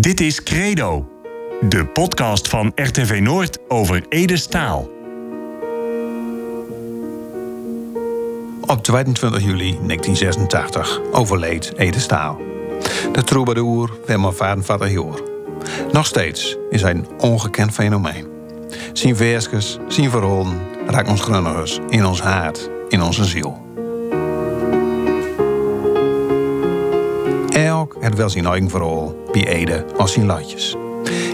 Dit is Credo, de podcast van RTV Noord over Ede Staal. Op 22 juli 1986 overleed Ede Staal. De troubadour werd maar 54 jaar. Nog steeds is hij een ongekend fenomeen. Zijn versjes, zijn verhalen raakt ons grunnigers in ons hart, in onze ziel. Elk het wel zijn eigen verhaal bij Ede als zijn latjes.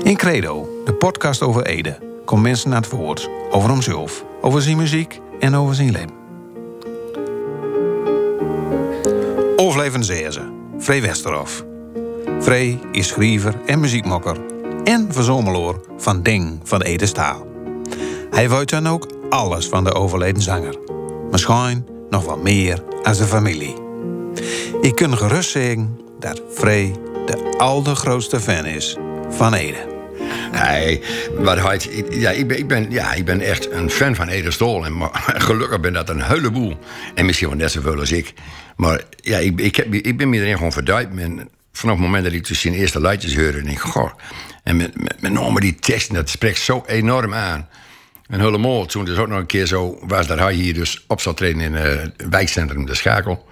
In Credo, de podcast over Ede, komt mensen naar het woord over hemzelf, over zijn muziek en over zijn leven. Overleven ze, Frey Westerhof. Frey is schrijver en muziekmaker en verzomeloor van Ding van Ede Staal. Hij weet dan ook alles van de overleden zanger. Misschien nog wel meer als de familie. Ik kan gerust zeggen dat Frey de allergrootste fan is van Ede. Nee, wat heet, ja, ik, ben, ik, ben, ja, ik ben echt een fan van Ede Stol. En gelukkig ben dat een heleboel. En misschien wel net zoveel als ik. Maar ja, ik, ik, heb, ik ben me erin gewoon verduid. Vanaf het moment dat ik dus zijn eerste liedjes hoorde, denk ik, goh. En met, met, met die teksten, dat spreekt zo enorm aan. En helemaal, toen dus ook nog een keer zo was dat hij hier dus op zou treden in het wijkcentrum De Schakel.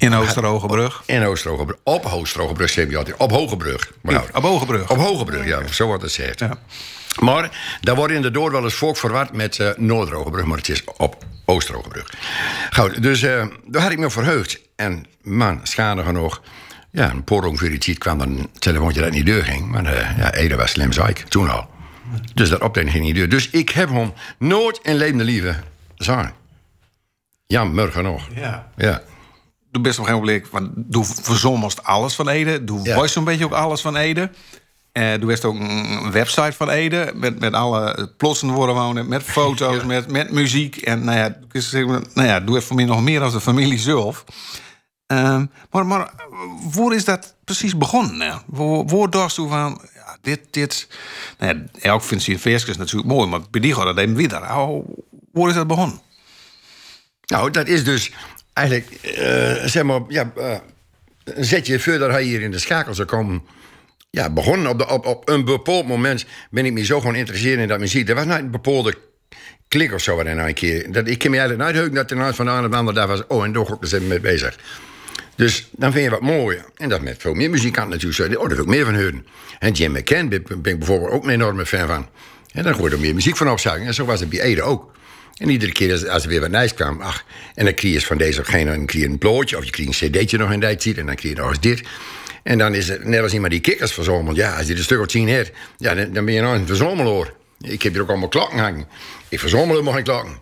In Oosterhogebrug? In Oosterhogebrug. Op Oosterhogebrug, zeg je altijd. Op Hogebrug. Nou, op Hogebrug. Op Hogebrug, ja. Zo wordt het gezegd. Ja. Maar daar wordt in de door wel eens volk verward met uh, Noordrogebrug. Maar het is op Oosterhogebrug. Goed, dus uh, daar had ik me verheugd. En man, schade genoeg. Ja, een paar ongeveer iets kwam dan een telefoontje dat niet deur ging. Maar uh, ja, Ede was slim zeik, toen al. Dus dat optreden ging niet deur. Dus ik heb hem nooit in levende liefde zang. Jammer genoeg. Ja. ja doe best nog geen blik van doe verzommelst alles van Ede. Doe ja. zo'n beetje ook alles van Ede. Uh, doe best ook een website van Ede met, met alle plossen worden wonen, met foto's, ja. met, met muziek. En nou ja, nou ja, doe even voor mij nog meer als de familie zelf. Uh, maar, maar waar is dat precies begonnen? Waar, waar dacht u van, ja, dit, dit... Nou ja, elk vindt zijn versjes natuurlijk mooi, maar bij die gaat dat even weer. Oh, waar is dat begonnen? Nou, dat is dus eigenlijk, uh, zeg maar, ja, uh, zet je verder hij hier in de schakel zou komen. Ja, begonnen op, de, op, op een bepaald moment ben ik me zo gewoon geïnteresseerd in dat muziek. Er was nooit een bepaalde klik of zo waarin een keer. Dat, ik kan me eigenlijk nooit heugen dat er van de een daar was. Oh, en daar ook even mee bezig. Dus dan vind je wat mooi. En dat met veel meer muzikanten natuurlijk. Oh, daar wil ik meer van horen. En Jim McCann ben, ik bijvoorbeeld ook een enorme fan van. En dan gooi je er meer muziek van opzagen. En zo was het bij Ede ook. En iedere keer als, er weer wat nieuws kwam, ach, en dan kreeg je van deze of een, blootje, of je kreeg een cd'tje nog in tijd, en dan kreeg je nog eens dit. En dan is het net als iemand die kikkers verzomelt. Ja, als je een stuk of tien hebt, ja, dan, ben je nou een verzomeloor. Ik heb hier ook allemaal klokken hangen. Ik verzomel helemaal geen klokken.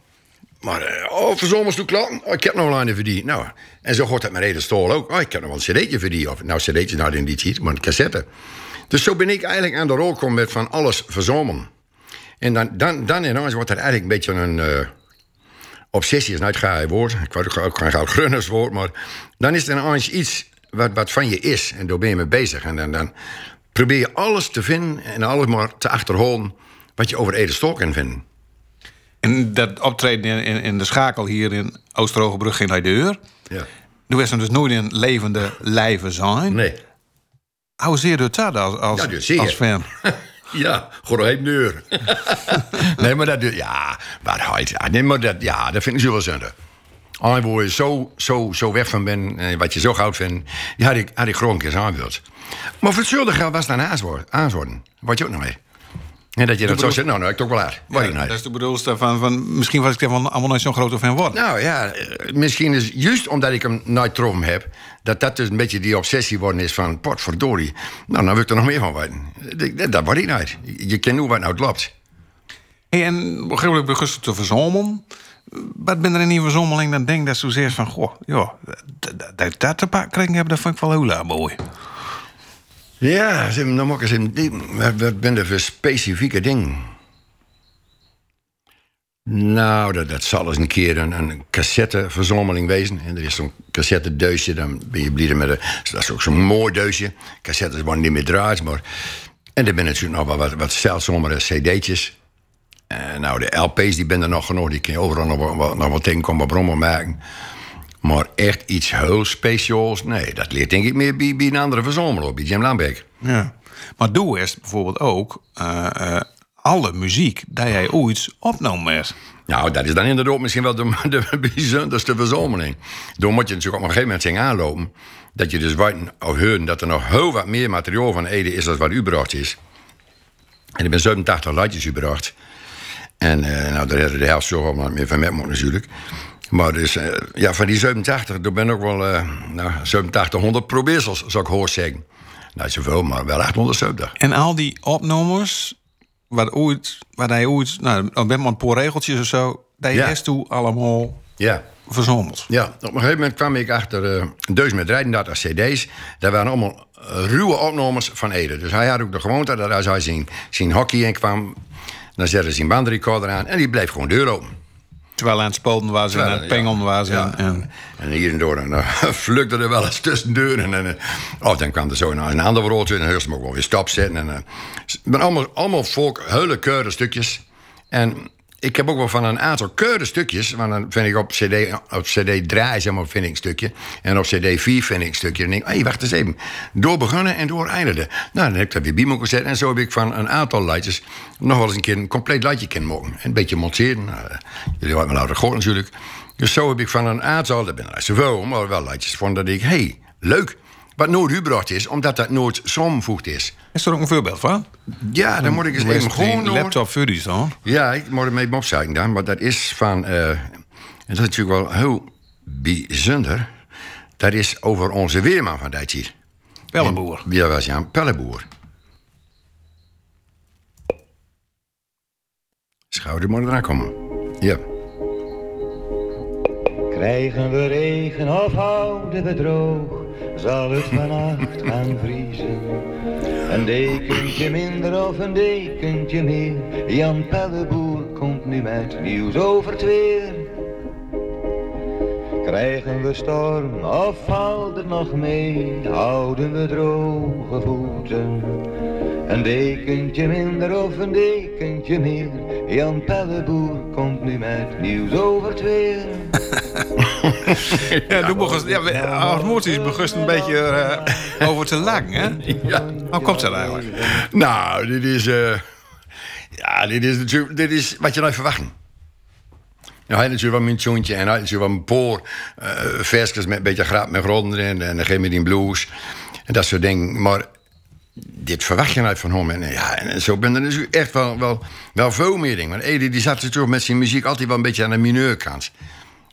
Maar, uh, oh, verzommels doe klokken? Oh, ik heb nog een verdiend. Nou, en zo gaat het met Reden Stol ook. Oh, ik heb nog wel een cd'tje verdiend. Of nou, cd'tje nou in die tijd, maar een cassette. Dus zo ben ik eigenlijk aan de rol gekomen met van alles verzomelen. En dan, dan, dan ineens wordt er eigenlijk een beetje een... Uh, obsessie is nou, ga woord. Ik wou ook geen goud grunners woord. Maar dan is er ineens iets wat, wat van je is. En daar ben je mee bezig. En dan, dan probeer je alles te vinden en alles maar te achterhalen wat je over Ede Stol kan vinden. En dat optreden in, in de schakel hier in Oosterhogebrug ging naar de deur. Ja. Nu is er dus nooit een levende lijven zijn. Nee. Hoe zeer je dat als, als, ja, als fan? Ja, een deur. nee, maar dat... Ja, wat. Ja, nee, maar dat, ja, dat vind ik wel zonde. Ah, waar je zo, zo, zo weg van bent, en wat je zo goud vindt... die had ik, had gewoon een keer aanwild. Maar voor hetzelfde geld was het een aanzworden. Wat je ook nog mee. En dat je dat zo zegt, nou, nou, ik toch wel uit. Ja, ik dat is de bedoelste van, van... Misschien was ik er van allemaal nooit zo'n grote fan worden. Nou ja, misschien is juist omdat ik hem nooit getroffen heb... dat dat dus een beetje die obsessie worden is van... potverdorie, nou, dan wil ik er nog meer van weten. Dat, dat word ik nooit. Je kent hoe wat nou klopt. Hey, en op een moment te verzomelen. Wat ben er in die verzommeling dan denk dat zozeer van... goh, ja, dat, dat te pakken hebben, dat vind ik wel heel mooi. Ja, dan moet ik eens wat ben er voor specifieke dingen? Nou, dat, dat zal eens een keer een, een cassetteverzomeling wezen. En er is zo'n cassettedeusje, dan ben je met de... Dat is ook zo'n mooi deusje. Cassettes worden niet meer draad, maar... En er zijn natuurlijk nog wel wat, wat zeldzamere cd'tjes. En nou, de LP's die ben er nog genoeg. Die kun je overal nog, nog, nog wat tegenkomen, brommen maken. Maar echt iets heel speciaals, nee, dat leert denk ik meer bij, bij een andere verzamelaar, bij Jim Lambeck. Ja. Maar doe eerst bijvoorbeeld ook eh, eh, alle muziek die jij ooit opnomen hebt. Nou, dat is dan inderdaad misschien wel de, de bijzonderste verzamering. Door moet je natuurlijk op een gegeven moment zien aanlopen. Dat je dus weten of horen dat er nog heel wat meer materiaal van Ede is dan wat u bracht is. En ik ben 87 liedjes gebracht. En uh, nou, daar hebben de helft zo wat meer van met natuurlijk. Maar dus, uh, ja, van die 87, daar ben ik wel uh, nou, 87, 100 probeersels, zou ik horen zeggen. Nou, zoveel, maar wel 870. En al die opnames, wat ooit, waar hij ooit, nou, dan ben maar een paar regeltjes of zo, dat je Ja. eerst toe allemaal Ja. verzameld. Ja, op een gegeven moment kwam ik achter eh dus met 33 cd's. Daar waren allemaal eh, ruwe opnames van Ede. Dus hij had ook de gewoonte dat als hij zijn, zijn hockey in kwam... dan zette hij zijn bandrecorder aan en die bleef gewoon deur open. Terwijl aan het spoten was en aan het pengen was. En, en, En hier en door dan uh, flukte er wel eens tussen deuren. En, eh, oh, dan kwam er zo naar een ander broodje en dan ook wel weer stopzetten. En, zijn allemaal, allemaal volk, hele keurde stukjes. En ik heb ook wel van een aantal keurde stukjes, want dan vind ik op CD, op CD 3 zeg maar, vind ik een stukje. En op CD 4 vind ik een stukje. En denk ik, hé, wacht eens even. Door beginnen en door eindigen. Nou, dan heb ik dat weer bij me gezet. En zo heb ik van een aantal liedjes nog wel eens een keer een compleet liedje kunnen maken. Een beetje monteren. Nou, eh, jullie hebben me laten gehoord natuurlijk. Dus zo heb ik van een aantal, dat ben niet zoveel, maar wel liedjes van dat ik, hey, leuk. Wat nooit gebracht is, omdat dat nooit samenvoegd is. Is er ook een voorbeeld van? Ja, dan moet ik eens even Die gewoon door. laptop voor die staan. Ja, ik moet hem even opzoeken dan. Maar dat is van... eh, en dat is natuurlijk wel heel bijzonder. Dat is over onze weerman van dat jaar. Pelleboer. Wie was Jan Pelleboer. Schouder moet eraan komen. Ja. Krijgen we regen of houden we droog, zal het vannacht gaan vriezen. Een dekentje minder of een dekentje meer, Jan Pelleboer komt nu met nieuws over het weer. Krijgen we storm of valt het nog mee, houden we droge voeten. Een dekentje minder of een dekentje meer, Jan Pelleboer komt nu met nieuws over het weer. Ja, doe begon, ja, als moties begust een beetje eh, over te lang, hè? ja. Hoe komt dat eigenlijk? Nou, dit is... eh, ja, dit is natuurlijk... Dit is wat je nou verwacht. Nou, hij had natuurlijk wel mijn zoontje en hij had natuurlijk wel een paar eh versjes met een beetje grap met grond erin. En dan geef die blues. En dat soort dingen. Maar dit verwacht je nooit van hem. En, ja, en zo ben er dus echt wel, wel, wel veel meer dingen. Want Edi die zat natuurlijk met zijn muziek altijd wel een beetje aan de mineurkant.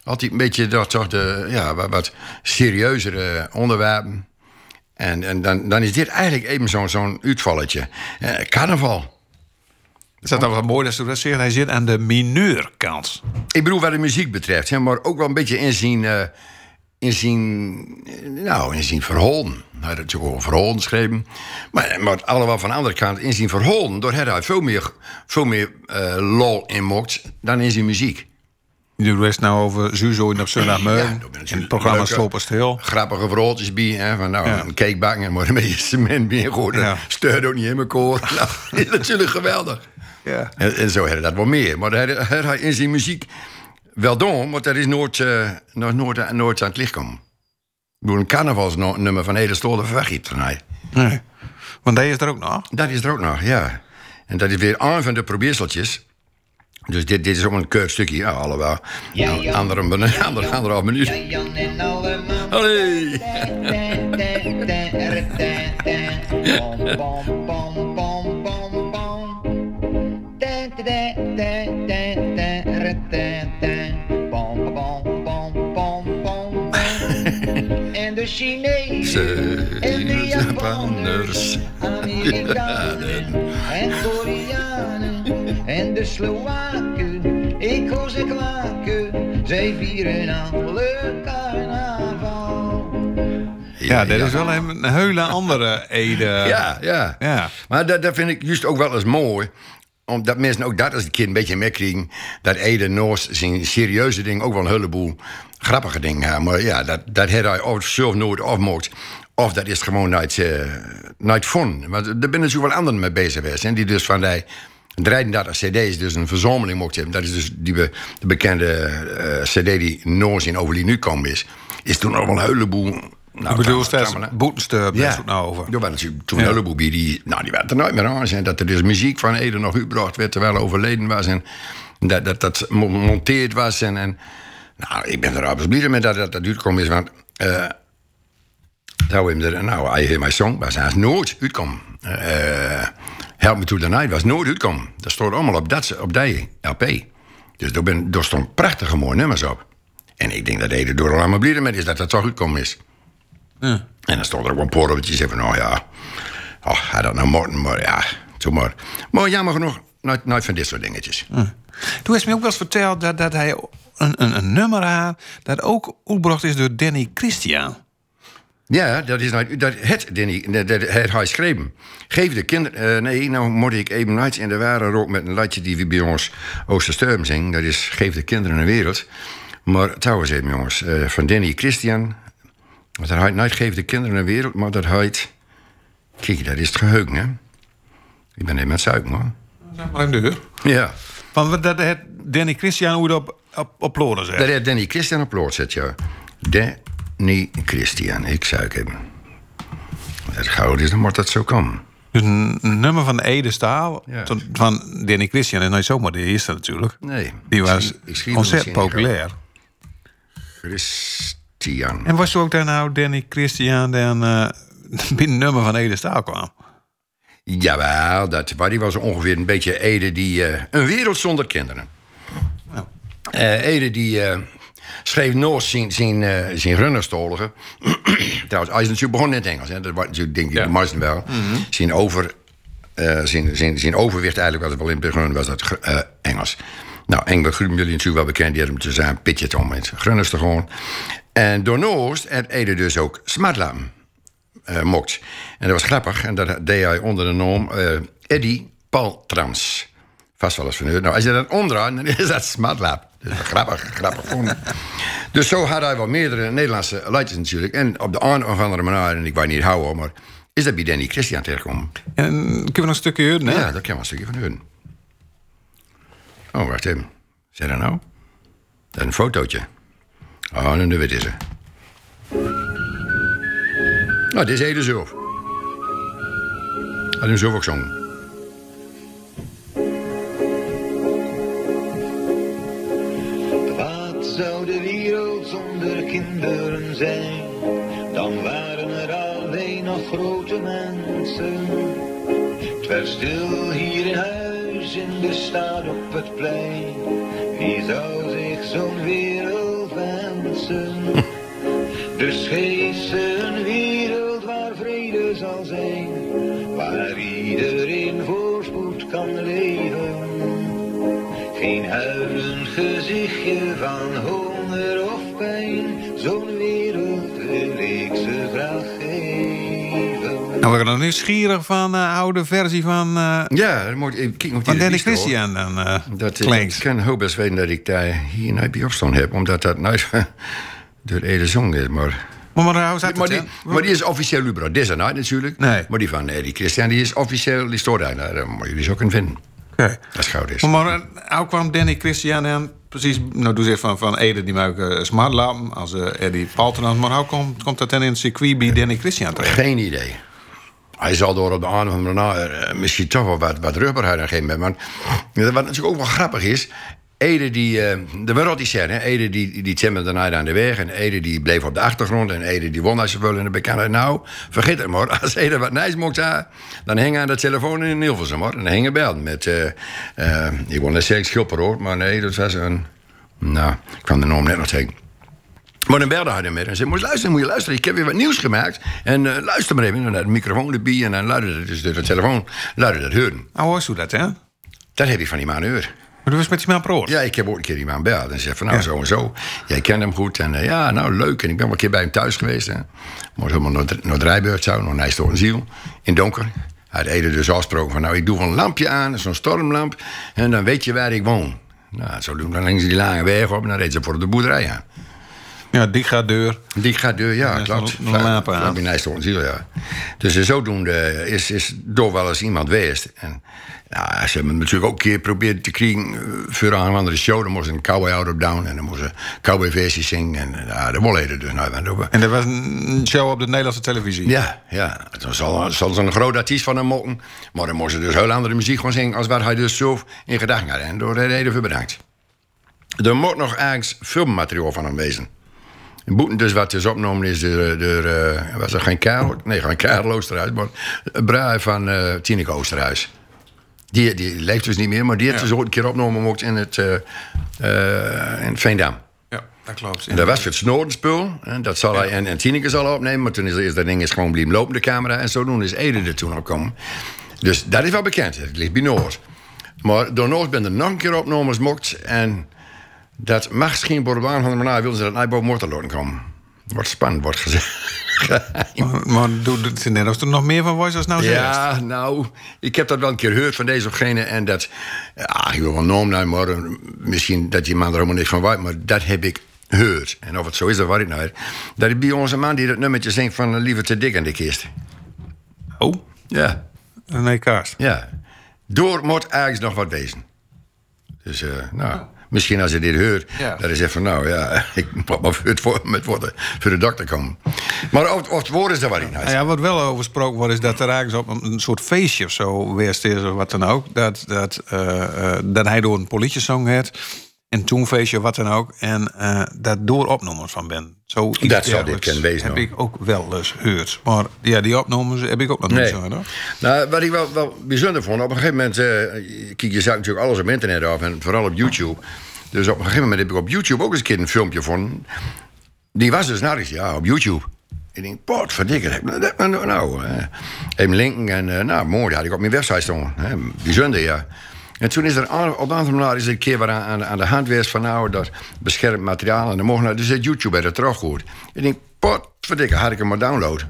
Altijd een beetje dat toch de, ja, wat, wat serieuzere onderwerpen. En, en dan, dan is dit eigenlijk even zo'n zo'n uitvalletje. Eh, carnaval. Is dat wel mooi dat ze dat zegt. Hij zit aan de mineurkant. Ik bedoel, wat de muziek betreft, hè, maar ook wel een beetje in zijn. in zijn. eh, Nou, in zijn verholen. Hij had natuurlijk ook verholen geschreven. Maar, maar allemaal van de andere kant, in zijn verholen, door hij veel meer, veel meer eh, lol in mocht dan in zijn muziek. Doet het nou over Zuzo in op zondagmorgen. Ja, dat het programma Slopen Stil. Grappige verhaaltjes bij, hè, van nou, Ja. een cake bakken, maar een beetje cement bij goed. Ja. Ook niet in mijn koor. nou, dat is natuurlijk geweldig. Ja. En, en zo hij dat wel meer. Maar hij in zijn muziek wel doen, want dat is nooit, eh, nooit, nooit, nooit aan het licht komen. Ik bedoel, een carnavalsnummer van Ede Stolen verwacht je het. Nee. Want deze is er ook nog. Dat is er ook nog, ja. En dat is weer een van de probeerseltjes. Dus dit, dit is ook een keurig stukje, ja, alhoewel. Ja, Nou, ja. andere, andere, anderhalf minuut. En. Allee! De Chinezen en de Japanners, Amerikanen en Koreanen en de Slowaken. Ik hoor ze klaken, zij vieren alle carnaval. Ja, dat is wel een hele andere Ede. Ja, ja. Ja. Maar dat, dat vind ik juist ook wel eens mooi. Omdat mensen ook dat als een keer een beetje meekrijgen. Dat Ede Noors zijn serieuze ding ook wel een heleboel grappige dingen hebben. Maar ja, dat, dat had hij of zelf nooit afmocht. Of dat is gewoon nooit, uh, nooit fun. Maar daar ben natuurlijk wel anderen mee bezig geweest. hè, Die dus van die 33 cd's dus een verzameling mocht hebben. Dat is dus die be- de bekende eh, cd die Noors in Overlie nu komen is. Is toen wel een heleboel Nou, ik bedoel steeds daar is het nou over. Er natuurlijk toen Ja. een die, nou, die werden er nooit meer aan. zijn. Dat er dus muziek van Ede nog uitgebracht werd terwijl overleden was. En dat dat, dat monteerd was. En, en, nou, ik ben er absoluut blij met dat dat, dat uitkomen is. Want eh nou, hem er, nou, hij heeft mijn song, was hij nooit uitkomen. Eh Help Me To The Night was nooit uitkomen. Dat stond allemaal op, dat, op die LP. Dus daar, ben, daar stond prachtige mooie nummers op. En ik denk dat Ede door er allemaal blij met is dat dat toch uitkomen is. En dan stond er ook een paar op zei van, nou ja, oh, had dat nou moeten, maar ja, zo maar. Maar jammer genoeg, nooit, nooit van dit soort dingetjes. Toen heeft me ook wel eens verteld dat, dat hij een, een, een nummer had... dat ook uitgebracht is door Danny Christian. Ja, dat is nou, dat het, Danny, dat, dat, het hij geschreven. Geef de kinderen, eh, nee, nou moet ik even nooit in de ware rook met een latje die we bij ons Oostersturm zingen. Dat is Geef de kinderen een wereld. Maar trouwens even jongens, eh, van Danny Christian. Want dat heet nooit Geef de kinderen een wereld, maar dat heet... Kijk, dat is het geheugen, hè. Ik ben even met suiker, hoor. Zeg maar even de deur. Ja. Van dat het Danny Christian hoe het op, op, op Loren zegt. Dat heeft Danny Christian op lood zet, ja. Danny Christian, ik zou hem. Als het goud is, dan moet dat zo komen. Dus een, nummer van Ede Staal, Ja. van Danny Christian, en nooit zomaar de eerste natuurlijk. Nee. Die was ontzettend populair. Christian. En was er ook daar nou Danny Christian dan eh binnen nummer van Ede Staal kwam? Jawel, dat, maar die was ongeveer een beetje Ede die... eh, een wereld zonder kinderen. Eh, Ede die schreef nooit zijn, zijn, eh, zijn runnerstoligen. Trouwens, hij is natuurlijk begonnen in het Engels. Hè. Dat was natuurlijk, denk ik, Ja. de meesten wel. zijn, over, eh, zijn, zijn, zijn overwicht eigenlijk was het wel in het begin was dat eh, Engels. Nou, Engelen, jullie natuurlijk wel bekend. Die hadden hem te zijn pitje om met grunners te gewoon. En door had Ede dus ook smartlaam eh, mokt. En dat was grappig. En dat deed hij onder de naam Eddie Paltrams. Vast wel eens van u. Nou, als je dat omdraait, dan is dat smartlap. Dus grappig, grappig. Dus zo had hij wel meerdere Nederlandse liedjes natuurlijk. En op de een of andere manier, en ik weet niet hoor, maar is dat bij Danny Christian terechtgekomen. En kunnen we nog een stukje horen? hè? Ja, dat kan wel een stukje van hun. Oh, wacht even. Zeg dat nou? Dat is een fotootje. Oh, nu weet je ze. Nou, dit is Ede zelf. Had hem zelf ook zongen. Kinderen zijn? Dan waren er alleen nog grote mensen. Het werd stil hier in huis, in de stad op het plein. Wie zou zich zo'n wereld wensen? Dus geef ze een wereld waar vrede zal zijn, waar iedereen voorspoed kan leven. Geen huilend gezichtje van honger Nou, we gaan nog nieuwsgierig van de oude versie van, eh Ja, moet ik kijk nog van die Danny. Christian dan eh Dat ik kan heel best weten dat ik daar hier bij opstaan heb, omdat dat nooit door Ede zong is. Maar, Maar, maar hoe zat maar, die, hè? maar die is officieel is er nooit natuurlijk. Nee. Maar die van Eddie Christian, die is officieel, die stoort daar. Daar moet jullie zo kunnen vinden. Oké. Als het goud is. Maar, maar hoe kwam Danny Christian en precies, nou doe ze van, van Ede die maken uh, smartlappen als uh, Eddie maar hoe komt, komt dat dan in het circuit bij Danny Christian terecht? Geen idee. Hij zal door op de of andere manier uh, misschien toch wel wat, wat rubber uit geven. Maar wat natuurlijk ook wel grappig is. Ede die, uh, de wereld die zijn, hè? Ede die, die daarna aan de weg. En Ede die bleef op de achtergrond. En Ede die won als ze willen in de bekendheid. Nou, vergeet het maar. Als Ede wat nijs mocht daar, dan hing aan de telefoon in Hilversum hoor. En dan hingen bel met, uh, uh, ik wil net zeggen hoor. Maar nee, dat was een, nou, ik kwam de naam net nog tegen. Maar dan belde hij ermee en zei: Moet je luisteren, moet je luisteren. Ik heb weer wat nieuws gemaakt. En uh, luister maar even. En dan de microfoon erbij. En dan luidde het dus door de telefoon. Luidde dat horen. Nou, hoe is dat, hè? Dat heb ik van die man uur. Maar du was met die man proor? Ja, ik heb ook een keer die man beld. En zei van, nou, ja. zo en zo. Jij kent hem goed. En uh, ja, nou, leuk. En ik ben wel een keer bij hem thuis geweest. Hè. Maar helemaal naar, naar Drijbeurt zo. Nog nijst door een ziel. In donker. Hij had Ede dus afgesproken van, nou, ik doe een lampje aan. Zo'n stormlamp. En dan weet je waar ik woon. Nou, zo doen we dan langs die lange weg op. En dan reed ze voor de boerderij aan. Ja, die gaat deur. Die gaat deur, ja, klopt. ja. Dus zodoende is, is door wel eens iemand geweest. En ja, ze hebben natuurlijk ook een keer geprobeerd te krijgen eh, voor een andere show. Dan moest een cowboy out of down en dan moest een cowboy versie zingen. En eh, ja, dat wilden dus. Nou, En er was een show op de Nederlandse televisie. ja, ja. Het was al, zal zo'n groot artiest van hem mogen. Maar dan moest ze dus heel andere muziek gaan zingen... als wat hij dus zo in gedachten had. En door de reden voor bedankt. Er moet nog ergens filmmateriaal van hem wezen. In Boeten dus wat is opgenomen is door, door was er geen Karel? Nee, geen Karel Oosterhuis, maar braai van eh Tineke Oosterhuis. Die, die leeft dus niet meer, maar die heeft Ja. dus ooit een keer opgenomen ook in het eh, eh, in Veendam. Ja, dat klopt. En dat was het Snoordenspul. En, dat zal hij, en, en Tineke zal opnemen, maar toen is, is dat ding is gewoon blijven lopen, de camera. En zodoende is Ede er toen opgekomen. Dus dat is wel bekend. Het ligt bij Noord. Maar door Noord ben er nog een keer opgenomen mocht. En dat mag misschien voor de baan van de manier wilden ze dat naar boven moeten laten komen. Wordt spannend, wordt gezegd. Maar, maar doe het net als er nog meer van was als nou zegt. Ja, nou, ik heb dat wel een keer gehoord van deze of gene. En dat, ja, ik wil wel noem nou, maar misschien dat die man er helemaal niks van weet. Maar dat heb ik gehoord. En of het zo is, dat weet ik nou. Dat is bij onze man die dat nummertje zingt van eh, Liever te dik aan de kist. Oh, Ja, nee, Kaast. ja. Door moet ergens nog wat wezen. Dus, eh, nou, misschien als je dit hoort, Ja. dat is even, nou ja, ik moet maar voor, het voor, met worden, voor de dokter komen. Maar of, of het woord is, dat wat ik nou. Nou ja, wat wel over gesproken wordt, is dat er eigenlijk op een, soort feestje of zo geweest is, of wat dan ook. Dat, dat, eh, dat hij door een politiesong had. En toen feestje, wat dan ook. En eh, dat door opnames van ben. Zo Dat zou dit kunnen wezen, Heb ik ook wel eens gehoord. Maar ja, die opnames heb ik ook nog niet zo. Hoor. Nou, wat ik wel, wel bijzonder vond, op een gegeven moment... eh, kijk, je zag natuurlijk alles op internet af en vooral op YouTube. Dus op een gegeven moment heb ik op YouTube ook eens een keer een filmpje van. Die was dus narrig, ja, op YouTube. Ik denk, pot, verdikker, nou, nou eh, even linken en eh, nou, mooi, die had ik op mijn website ja. En toen is er op een manieren is er een keer aan, aan, de hand geweest van nou, dat beschermd materiaal en dan mogen nou, dus het YouTube er teruggehoord. Ik denk, pot, verdikker, had ik hem maar download.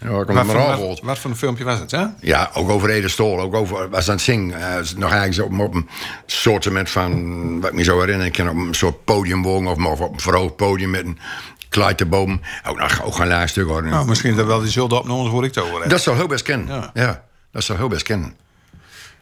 Wat, maar voor, wat, voor een filmpje was het, hè? Ja, ook over Ede Stol. Ook over, was aan het zingen. eh, nog eigenlijk zo op, op een soortement van, wat ik me zo herinner, ik ken op een soort podium wonen, of, op een verhoogd podium met een kluitenboom. Ook nog ook een stuk hoor. Nou, misschien dat wel diezelfde opnames voor ik horen heb. dat zou heel best kennen. Ja. Ja. dat zou heel best kennen.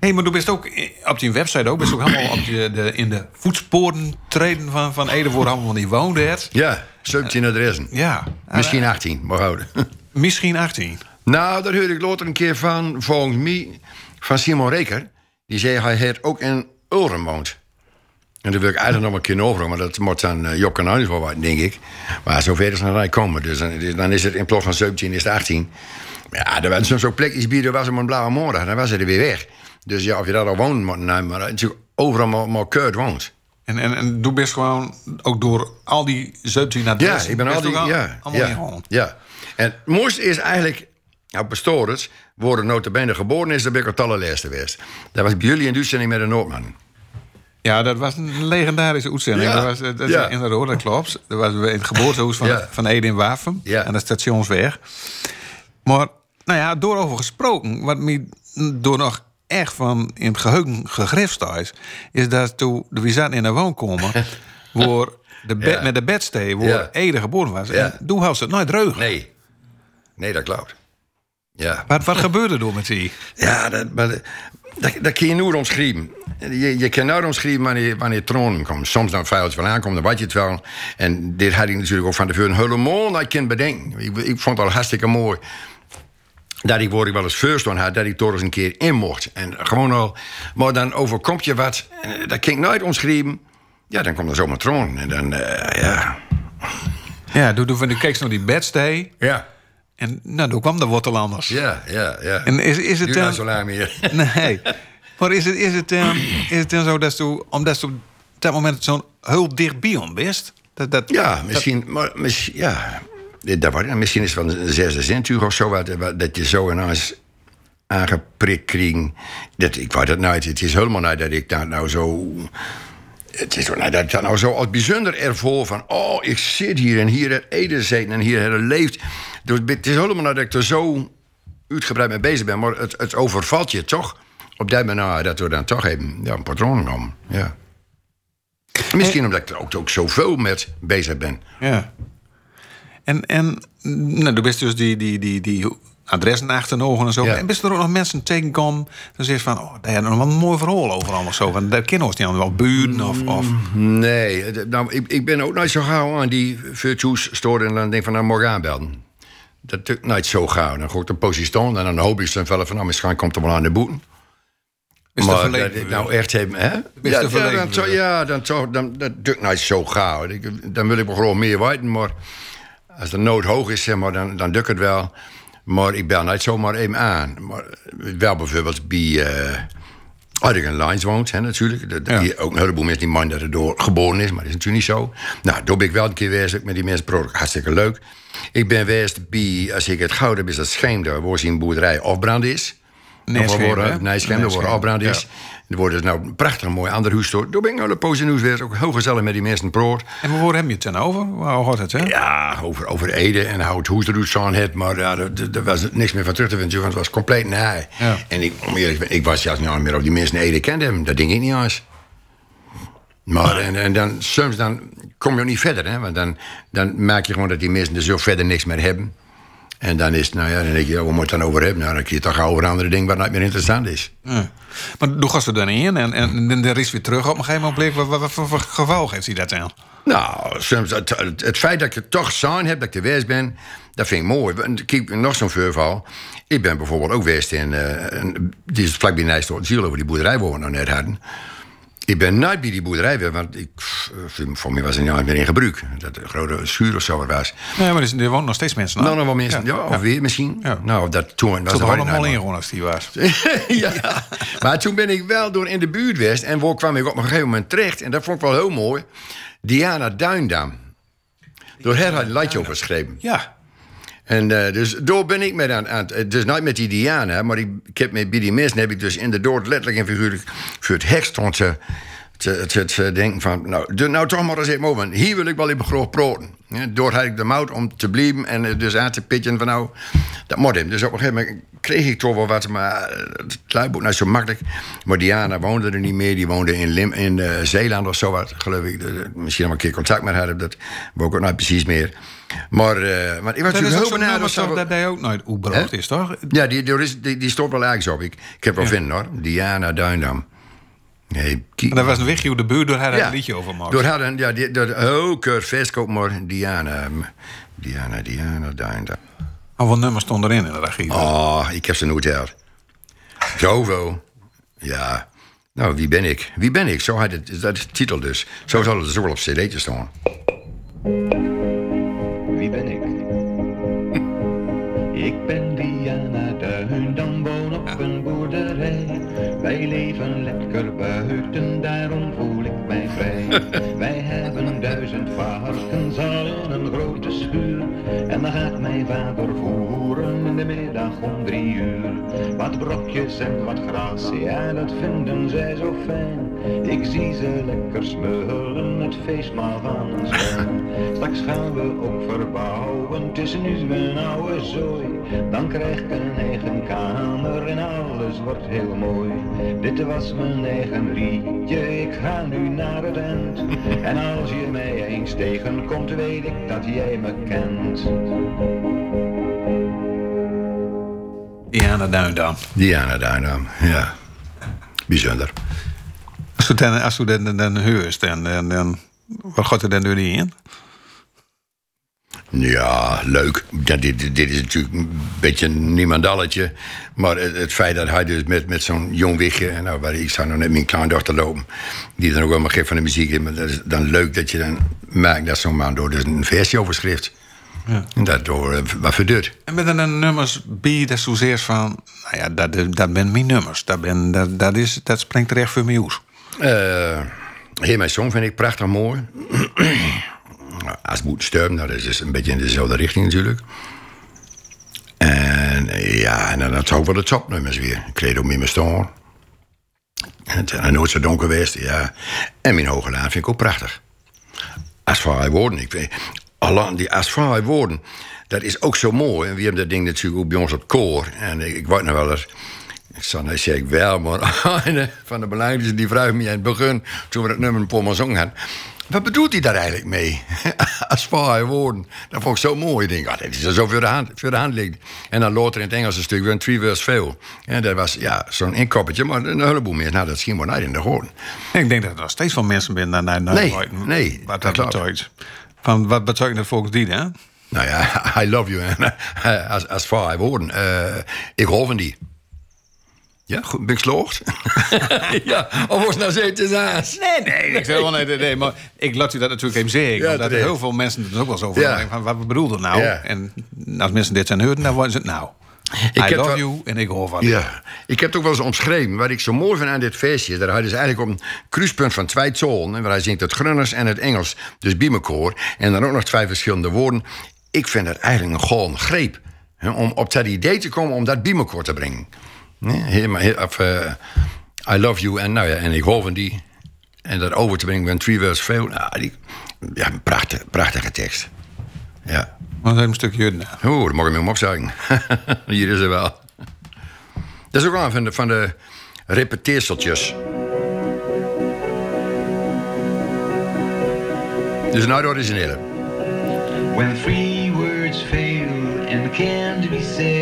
Hé, maar du bent ook op die website ook, best ook helemaal op de, de, in de voetsporen treden van, van Ede voor allemaal die woonde het. Ja, 17 adressen. Ja. Misschien 18, maar houden. Misschien 18. nou, daar hoorde ik later een keer van, volgens mij, van Simon Reker. Die zei hij heeft ook in Ulrum woont. En daar wil ik eigenlijk nog een keer over, maar dat moet dan uh, Job Kanalis wel wat, denk ik. Maar zover is het niet komen. Dus dan, dan is het in plaats van 17 is het 18. Maar ja, er was zo'n plekjes bieden, was hem een blauwe morgen. Dan was hij er weer weg. Dus ja, of je daar al woont, maar, nee, maar overal maar, maar Kurt woont. En, en, en du bent gewoon ook door al die 17 Ja, adressen. ik ben al best die... al- Ja, allemaal ja, ingehaald. ja. En het mooiste is eigenlijk... Nou, Pastorets, worden notabene geboren is, dan ben ik allerlaatste geweest. Dat was bij jullie in de uitzending met een Noordman. Ja, dat was een legendarische uitzending. Ja. Dat was, dat, dat- Ja. Inderdaad, dat klopt. Dat was in het geboortehuis van, Ja. van Ede in. Ja. Aan de stationsweg. Maar, nou ja, door over gesproken... wat me door nog echt van in het geheugen gegrift is... is dat toen we zaten in een woonkamer... waar de bed, Ja. met de bedstee waar Ja. Ede geboren was. Ja. En toen had ze het nooit dreug. Nee. Nee, dat klopt. Ja. Wat, wat gebeurde er met die? Ja, dat, maar dat, dat, dat kun je nooit omschrijven. Je, je kan nooit omschrijven wanneer, wanneer tronen komt. Soms dan vuiltje van aankomt, dan weet je het wel. En dit had ik natuurlijk ook van tevoren helemaal niet kunnen bedenken. Ik, ik vond het al hartstikke mooi. Dat ik, waar ik wel eens first on had, dat ik toch eens een keer in mocht. En gewoon al, maar dan overkomt je wat. En dat kan ik nooit omschrijven. Ja, dan komt er zomaar troon. En dan, eh, ja. Ja, toen, keek ze naar die bedstee. Ja, En nou, toen kwam de wortelanders. ja, ja. ja. En is, is het dan... zo lang meer. Nee. Maar is het, is het, is het dan zo dat je, omdat je op dat moment zo'n heel dichtbij om wist? Dat, dat, Ja, misschien, maar misschien, ja, dat, was- misschien is het wel een zesde zintuig of zo, wat, wat- dat je zo ineens aangeprikt krijgt. Dat, ik weet het nooit, het is helemaal niet dat ik daar nou zo... Het is niet dat ik dat nou zo als bijzonder ervoor van... oh, ik zit hier en hier het eten zitten en hier het leeft. Dus het is helemaal niet dat ik er zo uitgebreid mee bezig ben... maar het, het overvalt je toch op dat moment dat we dan toch even ja, een patroon komen. Ja. Misschien omdat ik er ook, ook zoveel met bezig ben. Ja. En, en nou, du bent dus die, die, die, die adressen achternogen en zo. Ja. En best er ook nog mensen tegenkomen... dan zeg je van, oh, daar hebben nog wel een mooi verhaal over allemaal zo. Van, daar kennen ons niet wel buurten of... of Nee, het- nou, ik, ik ben ook nooit zo gauw aan die virtues storen en dan denk ik van, nou, morgen aanbellen. Dat ik nooit zo gauw. Dan ga ik een positie staan en dan hoop ik dan van, nou, misschien komt er wel aan de boeten. Is dat maar verleden dat ik nou echt heb, hè? Is Ja, ja, dan, zo- ja, dan, zo- dan, dat doe ik nooit zo gauw. Dan wil ik wel gewoon meer weten, maar als de nood hoog is, zeg maar, dan, dan het wel. Maar ik bel niet zomaar even aan. Maar wel bijvoorbeeld bij... eh in Lines woont, hè, natuurlijk. Ja. die, ook een heleboel mensen die man dat er door geboren is, maar dat is natuurlijk niet zo. Nou, daar ben ik wel een keer geweest met die mensen. product. Hartstikke leuk. Ik ben geweest bij, als ik het goud heb, is dat Scheemde, waar zijn boerderij afbrand is. Wel hè? worden- Nee, Scheemde, waar Neerschem, afbrand is. ja. Er wordt dus nou prachtig mooi ander huis door. Daar ben ik nou de poos geweest. Ook heel gezellig met die mensen brood. En waar heb je het dan over? Hoe hoort het, hè? Ja, over, over Ede en hoe het doet zo'n het. Maar ja, er was niks meer van terug te vinden. Want het was compleet naai. Ja. En ik, om eerlijk te zijn, ik was zelfs niet meer of die mensen Ede kende hem. Dat ding ik niet eens. Maar en, en dan, soms dan kom je ook niet verder. Hè? Want dan, dan maak je gewoon dat die mensen er zo verder niks meer hebben. En dan is nou ja, dan denk je, ja, waar moet je het dan over hebben? Nou, dan kun je toch over andere dingen wat niet meer interessant is. Ja. Maar toen gast er dan in en, en, en er is weer terug op een gegeven moment. Wat, wat, wat voor geval heeft hij dat aan? Nou, soms, het, het, feit dat ik het toch zijn heb, dat ik geweest ben, dat vind ik mooi. Kijk, nog zo'n voorval. Ik ben bijvoorbeeld ook geweest in, een- die is vlakbij Nijstorp, Ziel over die boerderij waar we nou net hadden. Ik ben nooit bij die boerderij geweest, want ik, eh, voor mij was het niet meer in gebruik. Dat een grote schuur of zo er was. Nee, maar er, wonen nog steeds mensen. Nou, nog wel mensen, ja, Ja. of weer misschien. Ja. Nou, dat toen was er allemaal naar- in gewoon als die was. ja. Maar toen ben ik wel door in de buurt geweest. En waar kwam ik op een gegeven moment terecht. En dat vond ik wel heel mooi. Diana Duindam. Door haar had over geschreven. Ja. En eh, dus door ben ik met aan, aan het- dus niet met die Diana, maar ik, heb met die mensen heb ik dus inderdaad letterlijk en figuurlijk voor het hek stond te, te, te denken van, nou, nou toch maar eens even over. Hier wil ik wel even groot praten. Ja, door had ik de mout om te blijven en eh, dus aan te pitchen van nou, dat moet hem. Dus op een gegeven moment kreeg ik toch wel wat, maar eh, het luiboek nou zo makkelijk. Maar Diana woonde er niet meer, die woonde in, in Zeeland of zo wat, geloof ik. De- de- misschien nog een keer contact met haar, dat ik ook niet precies meer. Maar, eh want ik was Dat natuurlijk heel zo we- dat hij ook nooit oebrood Hè? is, toch? ja, die, die, die, die stond wel ergens op. Ik, ik heb wel vinden hoor. Diana Duindam. Nee. Maar dat was een wegje hoe de buurt door haar ja, een liedje over maakt. Door hadden, ja, die, door, oh, feestkoop maar Diana. Diana, Diana Duindam. Hoeveel nummers stonden erin in de regie? Oh, ik heb ze nooit gehad. Zoveel. Ja. Nou, wie ben ik? Wie ben ik? Zo had het, dat is de titel dus. Zo zal het dus wel op cd'tje staan. Ik ben Diana Duindam, woon op een boerderij. Wij leven lekker buiten, daarom voel ik mij vrij. Wij hebben duizend varkens al in een grote schuur. En dan gaat mijn vader voeren in de middag om drie uur. Wat brokjes en wat gras, ja dat vinden zij zo fijn. Ik zie ze lekker smullen, het feestmaal van zwijn. Straks gaan we ook verbouwen, het is nu een oude zooi. Dan krijg ik een eigen kamer en alles wordt heel mooi. Dit was mijn eigen liedje, ik ga nu naar het eind. En als je mij eens tegenkomt, weet ik dat jij me kent. Diana Duindam. Diana Duindam, ja. Bijzonder. Als u dan, als u dan, dan, dan heurst, dan, dan, dan, wat gaat er dan door die in? Ja, leuk. Ja, dit, dit is natuurlijk een beetje een niemandalletje. Maar het, het feit dat hij dus met, met zo'n jong wichtje... En nou, waar ik zou nog net mijn kleindochter lopen... die dan ook wel maar gek van de muziek is... maar dat is dan leuk dat je dan maakt dat zo'n man door dus een versie overschrift. Ja. En dat door eh, wat verduurt. En met een nummers bij dat zozeer van, nou ja, dat, dat ben mijn nummers. Dat, ben, dat, dat, is, dat springt er echt voor mij uit. Eh Heer mijn song vind ik prachtig mooi. Als moet sterven, nou, dat is een beetje in dezelfde richting natuurlijk. En ja, en dan het ook wel de topnummers weer. Credo mijn staan. Het is nooit zo donker geweest, ja. En mijn hoge laan vind ik ook prachtig. Asfaltje woorden, ik weet... Die asfaltje woorden, dat is ook zo mooi. En we hebben dat ding natuurlijk ook bij ons op koor. En ik, ik weet nog wel eens... Ik nee, zeg ik wel, maar van de belangrijkste die vraagt me in het begin, toen we het nummer paar zongen hadden, wat bedoelt hij daar eigenlijk mee? Als vaar woorden. Dat vond ik zo mooi. Ik denk, ah, dat is er zo voor de, hand, voor de hand ligt. En dan later in het Engelse stuk weer een three verse veel. En dat was ja, zo'n inkoppertje, maar een heleboel meer. Nou, dat schiet maar niet in de hoorn. Ik denk dat er nog steeds van mensen binnen naar, naar Nee, naar- nee, Wat dat betekent. Van wat betekent dat volgens die, hè? Nou ja, I love you. Als, als vaar woorden. eh, ik hou van die. Ja, goed, ben ik geslaagd? ja, of was nou zeker aas? Nee, nee, ik zeg wel nee, nee, nee, maar ik laat u dat natuurlijk even zeggen. Ja, er terecht. heel veel mensen het ook wel eens over Ja. van wat bedoel je nou? Ja. En als mensen dit zijn horen, dan worden ze het nou. I heb love you en ik hoor van. Ja, ik heb het ook wel eens omschreven. Wat ik zo mooi vind aan dit feestje... daar hadden ze eigenlijk op een kruispunt van twee zolen... waar hij zingt het Grunners en het Engels, dus Biemenkoor... en dan ook nog twee verschillende woorden. Ik vind het eigenlijk een gewoon greep... hè, om op dat idee te komen om dat Biemenkoor te brengen. Nee, helemaal, of, eh, I love you en, nou ja, en ik hou van die... en dat over te brengen met three verse veel... Nou, die, ja, een prachtige, prachtige tekst. Ja. Maar dat is een stukje nou. Oeh, dat mag ik me hem opzeggen. Hier is er wel. Dat is ook wel een van de, van de repeteerseltjes. Dus nou de originele. When three words fail and can't be said,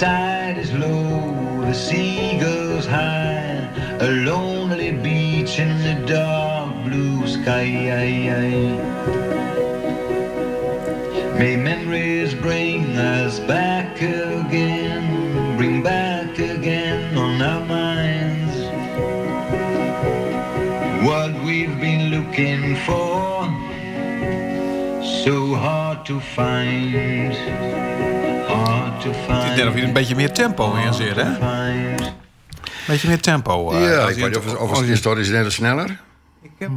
tide is low, the sea goes high, a lonely beach in the dark blue sky. May memories bring us back again, bring back again on our minds what we've been looking for. So hard to find. Ik denk dat je een beetje meer tempo in zit, hè? Een beetje meer tempo. eh, ja, als ik je weet niet of, of het is originele sneller. Ik heb-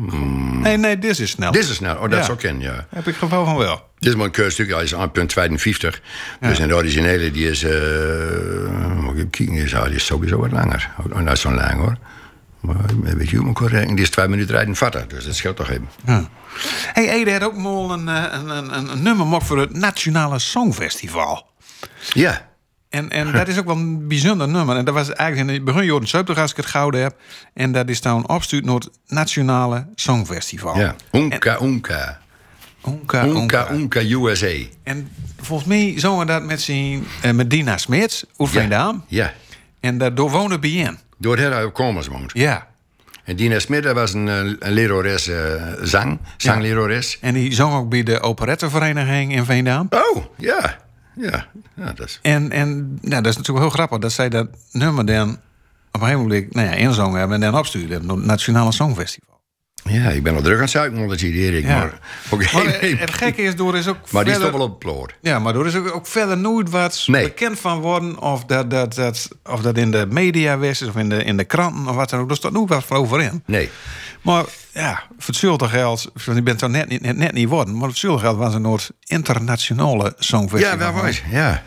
Nee, nee, dit is snel. Dit is snel. Oh, dat Ja. zou kennen, ja. Heb ik geval van wel. Dit is maar een keurstuk, hij is 1.52. Dus en de originele die is, eh moet ik even kijken, is, die is sowieso wat langer. Oh, nou, zo lang hoor. Maar een beetje humor correct. Die is twee minuten rijden vatten, dus dat scheelt toch even. Ja. Hey, Ede had ook mal een, eh, een, een, een, nummer voor het Nationale Songfestival. Ja, En, en dat is ook wel een bijzonder nummer. En dat was eigenlijk in de begin jaren 70 als ik het gouden heb. En dat is dan opgestuurd naar het Nationale Songfestival. ja. Unka, Unka. Onka, Unka, Onka. Unka, USA. En volgens mij zongen dat met, zijn, eh, met Dina Smits, uit Veendam. Ja. En daardoor woonde BN. Door het hele Komers woont. Ja. En Dina Smit was een, eh, een lerares eh, zang, zanglerares. En die zong ook bij de operettevereniging in Veendam. Oh, ja. Ja, ja dat is... En, en nou, dat is natuurlijk heel grappig dat zij dat nummer dan op een gegeven moment nou ja, inzongen hebben en dan opstuurden hebben naar het Nationale Songfestival. Ja, ik ben al druk aan het zuiken onder Erik. Ja. Maar. Maar het gekke is, door is ook maar die is toch wel op ploor. Ja, maar er is ook, ook verder nooit wat Nee. bekend van worden. Of dat, dat, dat, of dat in de media was, of in de, in de kranten, of wat dan ook. Er staat nooit wat voor over in. Nee. Maar ja, voor hetzelfde geld, want je bent zo net, niet- net, net niet worden, maar voor hetzelfde geld was een Noord internationale songfestival. Ja, waar was Ja.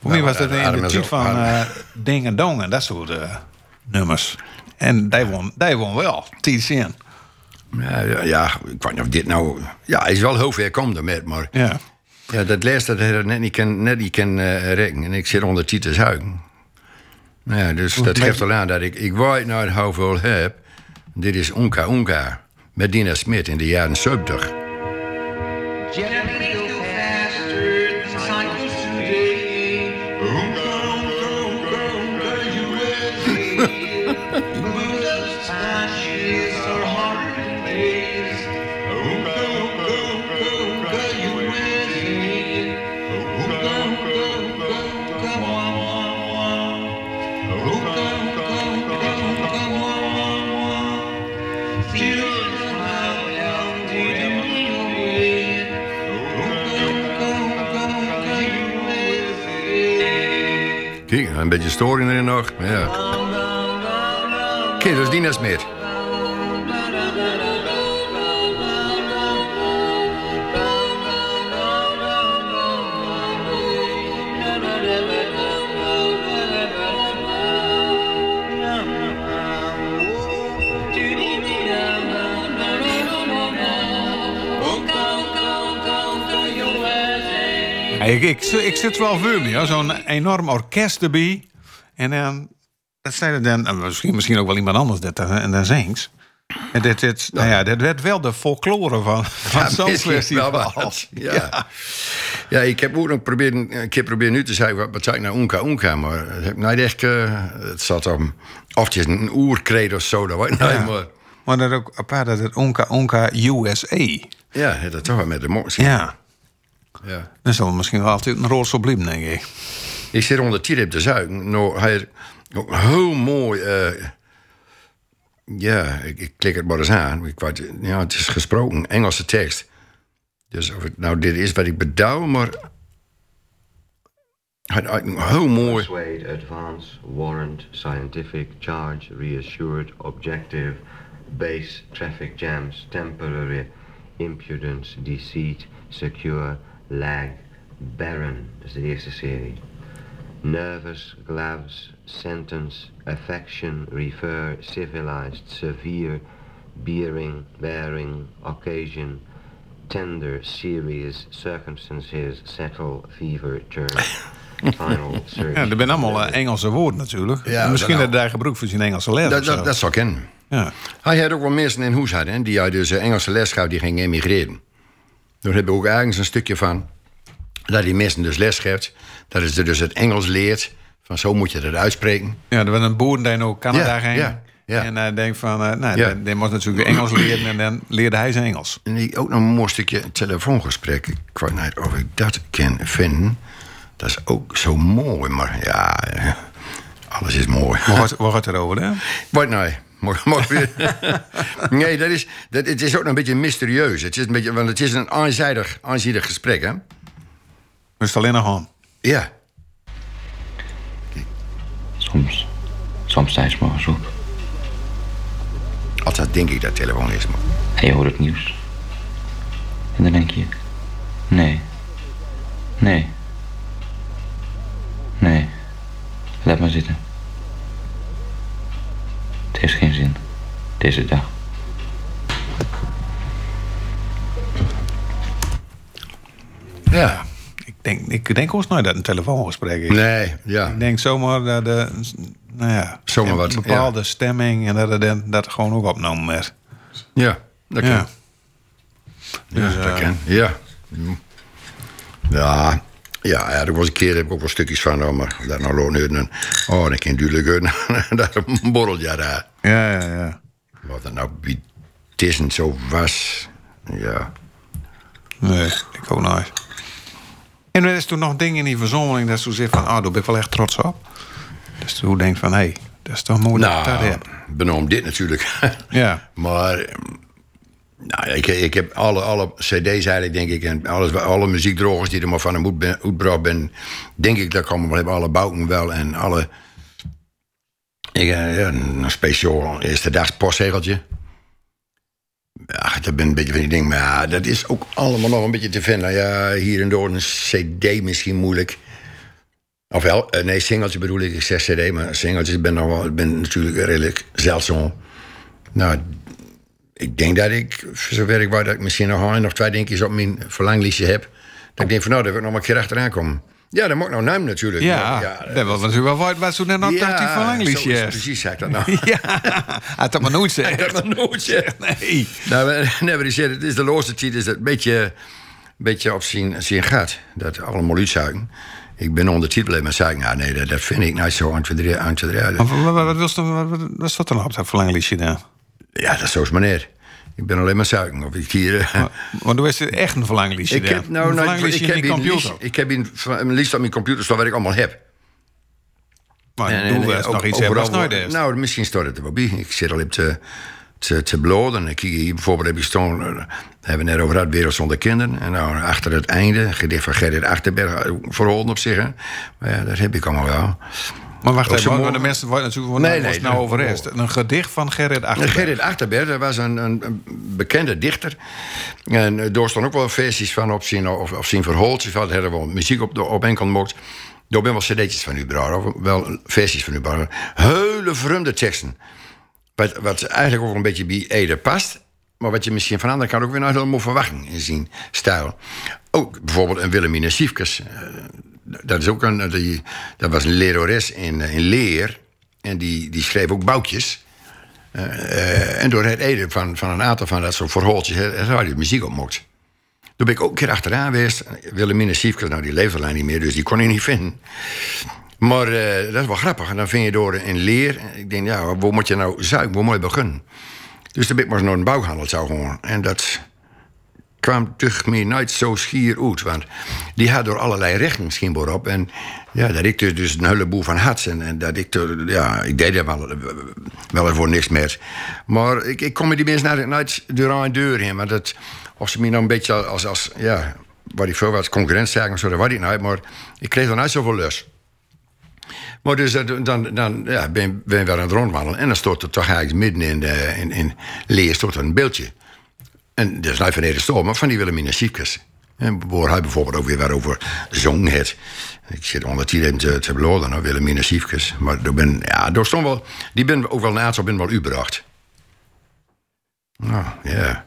Voor mij was dat Nou, in de tijd van eh Ding en Dong en dat soort eh, nummers. En die won, die won wel, tien. Ja, ja, ja, ik weet niet of dit nou... Ja, hij is wel heel ver komen met, maar... Ja. Ja, dat leest dat hij dat net niet kan, net niet kan eh, rekenen. En ik zit onder Titus Huigen. Nou Ja, dus dat geeft al aan dat ik... Ik weet nou hoeveel heb. Dit is Unka Unka. Met Dina Smit in de jaren 70. Een beetje storing erin nog. Ja. Kijk, dat is Dina. Hey, ik, ik, ik zit wel voor me, zo'n enorm orkest erbij. En dan, dat zei dan, en misschien, misschien ook wel iemand anders dat, en dan zingt. En dit, dit, nou ja, dit werd wel de folklore van, van zo'n misschien festival. wat. Ja. ja. ik heb ook nog proberen, een keer proberen nu te zeggen, wat, ik nou Unka Unka, maar het heb ik nooit echt, eh, het zat om, of het is een oerkreet of zo, dat weet ik niet, Ja. maar Maar dat ook apart dat het Onka Onka USA. ja, dat toch wel met de mos. Ja. Ja. Dan zal misschien wel altijd een rol zo blijven, denk ik. Ik zit onder Tirip de Zuiden. Nou, hij ook heel mooi. eh, ja, ik, ik klik het maar eens aan. Ik weet, ja, het is gesproken, Engelse tekst. Dus of het nou dit is wat ik bedoel, maar. Heel mooi. Persuade, advance, warrant, scientific, charge, reassured, objective, base, traffic jams, temporary, impudence, deceit, secure, lag, barren. Dat is de eerste serie. Nervous, gloves, sentence, affection, refer, civilized, severe, bearing, bearing, occasion, tender, serious, circumstances, settle, fever, turn, final, search. Ja, er zijn allemaal eh, Engelse woorden natuurlijk. Ja, En misschien dat dat hij gebruikt voor zijn Engelse les. Dat, of zo. dat, dat zou kennen. ja. Hij had ook wel mensen in huis hadden, die uit dus Engelse les gaf, die gingen emigreren. Daar hebben we ook ergens een stukje van. Dat die mensen dus les geeft. Dat is er dus het Engels leert. Van zo moet je dat uitspreken. ja, er was een boer die naar Canada Ja, ging. ja, ja. En hij denkt van, eh, nou, Ja. die, die moest natuurlijk Engels leren. En dan leerde hij zijn Engels. En ik ook nog een mooi stukje telefoongesprek. Ik weet niet of ik dat kan vinden. Dat is ook zo mooi, maar ja, eh, alles is mooi. Waar gaat, het over, hè? Wat nee. Mooi, mooi weer. nee, dat is, dat, het is ook nog een beetje mysterieus. Het is een beetje, want het is een eenzijdig, eenzijdig gesprek, hè? We is alleen nog aan. Ja. Soms, soms je 's morgens op Altijd denk ik dat telefoon is, maar... en je hoort het nieuws. En dan denk je, nee, nee, nee, laat maar zitten. Heeft geen zin, deze dag. Ja. Ik denk, ik denk ook nooit dat een telefoongesprek is. Nee, ja. Ik denk zomaar dat de, nou ja, Zomaar een wat, bepaalde stemming en dat het dan- dat het gewoon ook opgenomen werd. Ja, dat kan. Ja. Ja, Dus, dat eh, kan. Ja. Hm. Ja. Ja, ja, er was een keer heb ik ook wel stukjes van, oh, maar dat nou loon en Oh, dan kan duidelijk uit. dat een borreltje daar. Ja, ja, ja. Wat dat nou wie tussen zo was. Ja. Nee, ik ook nooit. En er is toen nog dingen in die verzomeling dat ze zegt van, ah, daar ben ik wel echt trots op. Dus toen denk ik van, hé, hey, dat is toch mooi dat ik dat Nou, heb. benoem dit natuurlijk. Ja. Maar nou, ik, ik heb alle, alle cd's eigenlijk, denk ik... en alles, alle muziekdrogers die er maar van uitbracht ben... denk ik dat ik allemaal heb. Alle bouten wel en alle... Ik, eh, ja, een speciaal eerste dags postzegeltje. Ja, dat ben een beetje van die ding. Maar ja, dat is ook allemaal nog een beetje te vinden. Ja, hier en door een cd misschien moeilijk. Ofwel, eh, nee, singeltje bedoel ik. Ik zeg cd, maar singeltjes ben, nog wel, ben natuurlijk redelijk zeldzaam. Nou, ik denk dat ik, voor zover ik wou, dat ik misschien nog een of twee dingetjes op mijn verlanglijstje heb. Dat ik denk van, nou, daar wil ik nog maar een keer achteraan komen. Ja, dat moet ik nou nemen natuurlijk. Ja, Maar dat was natuurlijk wel wat, wat zo net nog dat die is. Precies, zeg ik dat nou. Ja, hij had dat maar nooit Ik zeggen. heb dat nooit gezegd. Nee. Nou, nee, maar die zegt, het is de laatste tijd is dat een beetje, beetje op zijn, zijn gaat. Dat allemaal uitzuigen. Ik ben ondertiteld met zeggen, nou nee, dat, dat vind ik niet zo aan het verdriet. Wat, wat, staat er nou op dat verlangliestje dan? Ja, dat is zoals meneer. Ik ben alleen maar zuigen. Of ik hier... eh, Want toen is het echt een verlangliestje ik heb nou, een nou ik, heb een ik heb een- een lijst op mijn computer staan wat ik allemaal heb. Maar En- en is ook nog iets hebben als nooit wel- is. Nou, misschien staat het er wel bij. Ik zit al op te, te, te bloden. Ik hier bijvoorbeeld heb ik staan... eh, hebben we net over dat Wereld zonder kinderen. En nou, achter het einde, gedicht van Gerrit Achterberg... eh, verholpen op zich, hè. Maar ja, dat heb ik allemaal wel. Maar wacht even, de mensen natuurlijk Nee, nee, nou nee. over is. Een gedicht van Gerrit Achterberg. Gerrit Achterberg, dat was een, een, een bekende dichter. En eh, daar staan ook wel versies van op zijn, of, of zijn verhooltjes van. Daar hebben we muziek op, op enkel mocht. Daar ben wel cd'tjes van u. Of wel versies van u, brouw. Hele vreemde teksten. Wat, wat eigenlijk ook een beetje bij Ede past. maar wat je misschien van anderen kan ook weer nooit helemaal verwachten in zijn stijl. Ook bijvoorbeeld een Wilhelmina Siefkes. Eh, dat is ook een, die, dat was een lerares in, eh, in leer. En die, die schreef ook boutjes. Eh, eh, en door het eden van, van een aantal van dat soort verhaaltjes had de muziek opmokt. Toen ben ik ook een keer achteraan geweest. Wilhelmina Siefkes, nou die leeft alleen niet meer, dus die kon ik niet vinden. Maar eh, dat is wel grappig. En dan vind je door in leer. Ik denk, ja, waar moet je nou zuiken? Waar moet je beginnen? Dus toen ben ik maar naar een bouwhandel zou gaan. En dat kwam toch meer nooit zo schier uit. Want die had door allerlei rechten schijnbaar op. En ja, dat ik dus, dus een heleboel van had. En, en dat ik, ja, ik deed er wel, wel voor niks meer. Maar ik, ik kom met die mensen nooit, nooit deur aan deur heen. Want dat, of ze me nou een beetje als, als ja, wat ik veel was, of zo, dat was ik nooit. Maar ik kreeg er nooit zoveel lust. Maar dus eh, dan, dan ja, ben, ben weer aan het rondwandelen. En dan stort er toch eigenlijk midden in, de, in, in leer stort een beeldje. En dat is niet van de storm, maar van die Wilhelmina Siefkes. En waar hij bijvoorbeeld ook weer wat over zong het. Ik zit ondertiteling te, te beloden naar Wilhelmina Siefkes. Maar daar ben, ja, daar stond wel, die ben ook wel naast op ben wel ubracht. Nou, ja.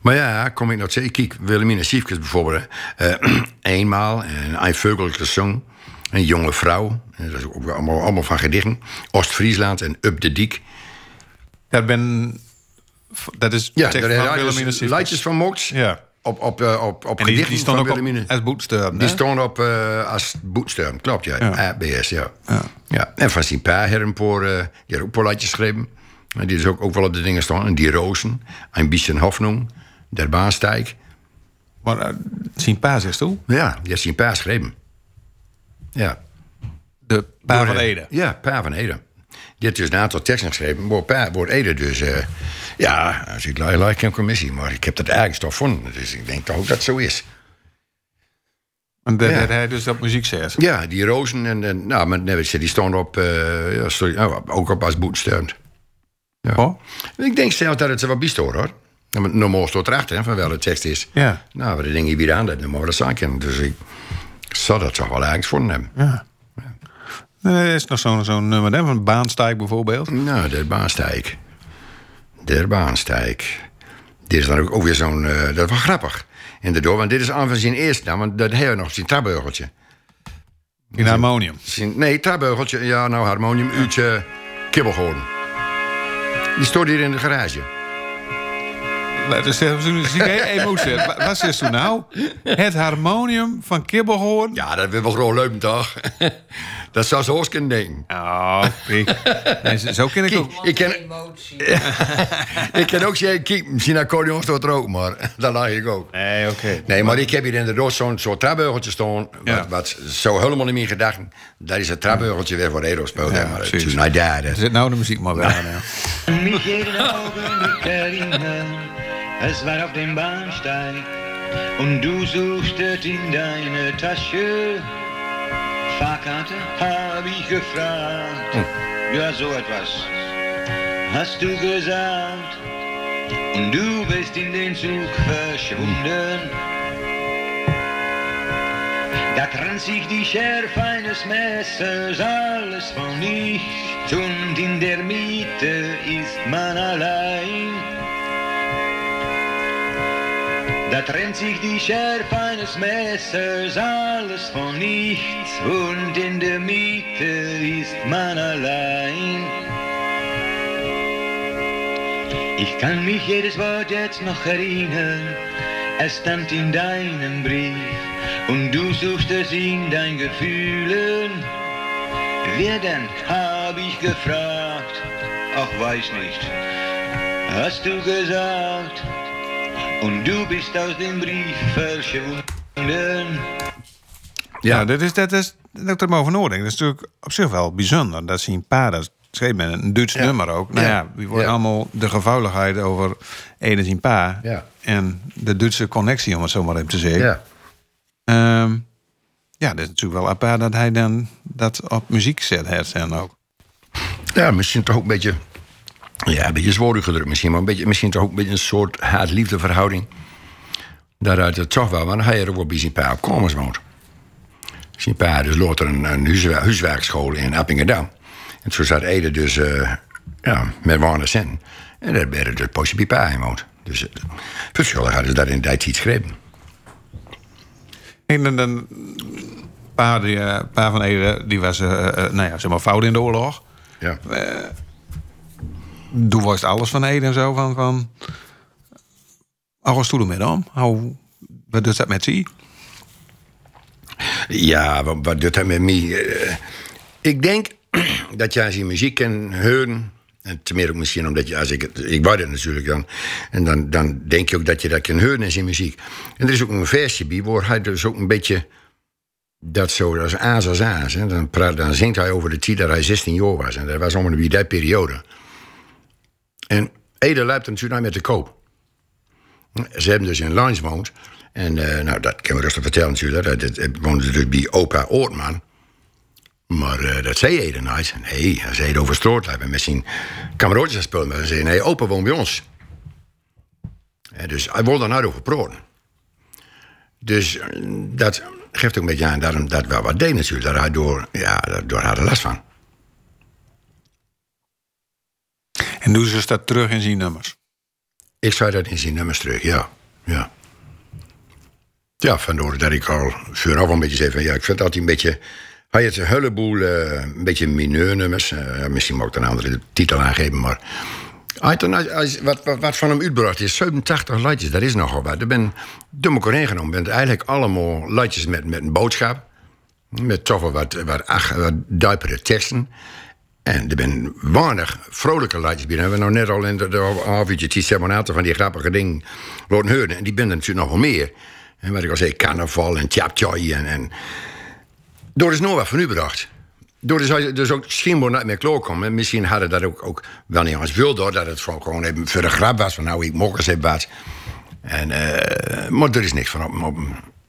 Maar ja, kom ik nog zeggen. Kijk, Wilhelmina Siefkes bijvoorbeeld. eh, eenmaal, en een veugellijke zong. Een jonge vrouw. Dat is ook allemaal, allemaal van gedichten. Oost-Friesland en Up de Diek. Dat ben... Dat is Ja, tekst van dus liedjes van Mox. Ja. Op, op, eh, op, op En die, die ook op als boetsteun. Die stond op eh, als klopt ja. Ja. ABS, ja. ja. En van zijn paar, eh, die had ook liedjes geschreven. En die is ook, ook wel op de dingen staan. En die Rozen, een bisschen Hoffnung, der Baanstijk. Maar uh, zien pa zegt toe. Ja, die heeft zijn pa geschreven. Ja. De pa van Ede. Ja, pa van Ede. Die heeft dus een aantal teksten geschreven. Maar pa wordt Ede dus... eh, ja, als ik like, een commissie. Maar ik heb dat eigenlijk toch gevonden. Dus ik denk toch ook dat het zo is. En dat Ja. dat hij dus dat muziek zegt. Ja, die rozen en, en nou, maar nee, die stonden op, eh, ja, sorry, oh, ook op als boetsteund. Ja. Oh? Ik denk zelfs dat het ze wat bistoor hoor. Normaal staat erachter hè, van welke tekst is. Ja. Nou, we dingen weer aan dat nummer, dat kennen. Dus ik zou dat toch wel eigenlijk voor hem. Ja. Er is nog zo'n zo'n nummer, hè, van Baanstijk bijvoorbeeld. Nou, der Baanstijk. Der Baanstijk. Dit is dan ook, ook weer zo'n, eh, dat is wel grappig. Inderdaad, want dit is aan van zijn eerste naam, want dat heeft nog zijn trabeugeltje. In harmonium. Zijn- Nee, trabeugeltje, ja, nou, harmonium, uurtje, kibbelhoorn. Die stond hier in de garage. Dus emotie. Wa- Wat zegt u nou? Het harmonium van Kibbelhoorn. Ja, dat wil wel gewoon leuk, toch? dat zou ze ook kunnen denken. Oh, kijk. Nee, zo- zo ken ik ook. Ik ken, ik ken ook zeggen, kijk, misschien accordeon staat er ook, maar dat lag ik ook. Nee, oké. Nee, maar ik heb hier inderdaad zo'n soort trabeugeltje staan. Wat, Ja. wat zo helemaal niet meer gedacht. Dat is het trabeugeltje weer voor Edo speelt. Ja, maar het precies. is nou daar. nou de muziek maar bij. Nou. Es war auf dem Bahnsteig und du suchtest in deine Tasche. Fahrkarte hab ich gefragt, ja so etwas hast du gesagt und du bist in den Zug verschwunden. Da trennt sich die Schärfe eines Messers alles von nichts und in der Mitte ist man allein. Da trennt sich die Schärfe eines Messers alles von nichts. Und in der Mitte ist man allein. Ich kann mich jedes Wort jetzt noch erinnern, es stand in deinem Brief. Und du suchst es in deinen Gefühlen. Wer denn, hab ich gefragt, ach weiß nicht, hast du gesagt, und du bist aus dem Brief verschwunden. Ja, dat is, dat is dat ik er maar over nadenk. Dat is natuurlijk op zich wel bijzonder. Dat zien pa, dat schreef met een Duits nummer ook. Nou Ja. ja, we worden Ja. allemaal de gevouwelijkheid over Ede zien pa. Ja. En de Duitse connectie, om het zo maar even te zeggen. Ja. Ehm, ja, dat is natuurlijk wel apart dat hij dan dat op muziek zet. heeft En ook. ja, misschien toch ook een beetje... Ja, een beetje zwaar gedrukt misschien. Maar een beetje, misschien toch ook een beetje een soort haat-liefde verhouding. Daaruit het toch wel. Want hij had ook wel bij zijn pa op komens woont. Zijn pa dus later een, een huiswerkschool in Appingedam. En toen zat Ede dus... eh, ja, met Warner Sen. En daar werden dus poosje bij pa in woont. Dus uh, verschillen hadden ze daar in de tijd iets geschreven. En dan, dan pa, die, eh, pa van Ede, die was, eh, eh, nou ja, zeg maar, fout in de oorlog. Ja. Doe was alles van Ede en zo. Van, van, was toen met hem? Hoe, wat doet dat met zie? Ja, wat, doet dat met mij? Eh, ik denk dat je als je muziek kan horen... En te meer ook misschien omdat je, als ik, ik wou dat natuurlijk dan. En dan, dan denk je ook dat je dat kan horen in zijn muziek. En er is ook een versje bij waar hij dus ook een beetje dat zo, dat is aas als aas. Dan, praat, dan zingt hij over de tijd dat hij 16 jaar was. En dat was bij die periode. En Ede loopt natuurlijk met de koop. Ze hebben dus in Lines woont. En eh, nou, dat kan we rustig vertellen natuurlijk. Dat, woonde dus bij opa Oortman. Maar eh, dat zei Ede nooit. Nee, hij zei het. Hij met zijn kameraadjes gespeeld. Maar hij zei, nee, opa woont bij ons. Dus hij wilde daar nooit over. Dus eh, dat geeft ook een beetje aan dat dat wel wat deed natuurlijk. Dat hij door, ja, door had er last van. En doen ze dat terug in zijn nummers? Ik zei dat in zijn nummers terug, ja. Ja, ja vandoor dat ik al vooraf een beetje zei van... ja, ik vind dat hij een beetje... Hij heeft een heleboel eh, een beetje mineurnummers. eh, misschien mag ik een andere titel aangeven, maar... Hij als- wat, wat, van hem uitgebracht is, 87 liedjes, dat is nogal wat. Er ben door elkaar genomen. bent eigenlijk allemaal liedjes met, met een boodschap. Met toch wel wat, wat, wat duipere teksten. En er zijn weinig vrolijke liedjes bij. We hebben nou net al in de, uurtje, die van die grappige dingen laten horen. En die ben natuurlijk nog wel meer. En wat ik al zei, carnaval en tjaptjoi en... en door is nog wat van u bedacht. Door is dus ook schijnbaar niet meer klaarkomen. En misschien hadden dat ook, ook wel niet wil door dat het gewoon even voor de grap was. Van nou, ik mocht eens even. En, eh, maar er is niks van op, op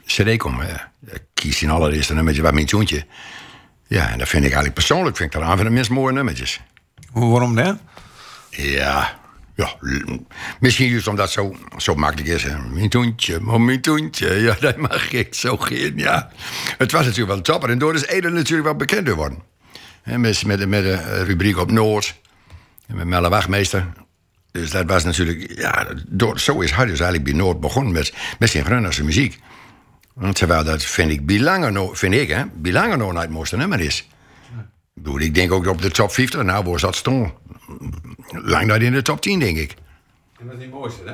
cd komen. Kies in allereerste nummertje wat mijn toontje. Ja, en dat vind ik eigenlijk persoonlijk vind ik dat een van de meest mooie nummertjes. Hoe- Waarom dat? Ja, ja, misschien juist omdat het zo, zo makkelijk is. Hè. Mijn toentje, maar mijn toentje, ja, dat mag ik zo geen, ja. Het was natuurlijk wel topper en door is Ede natuurlijk wel bekend geworden. Met, met, de- met de eh, rubriek op Noord, en met Melle Wachtmeester. Dus dat was natuurlijk, ja, door, zo is hij dus eigenlijk bij Noord begonnen met, met zijn Grunnerse muziek. Terwijl dat vind ik, Bilangeno, vind ik, hè, Bilangeno nou het mooiste nummer is. Ik bedoel, ik denk ook op de top 50, nou, waar zat stond? Lang dat in de top 10, denk ik. Dat is niet mooiste, hè?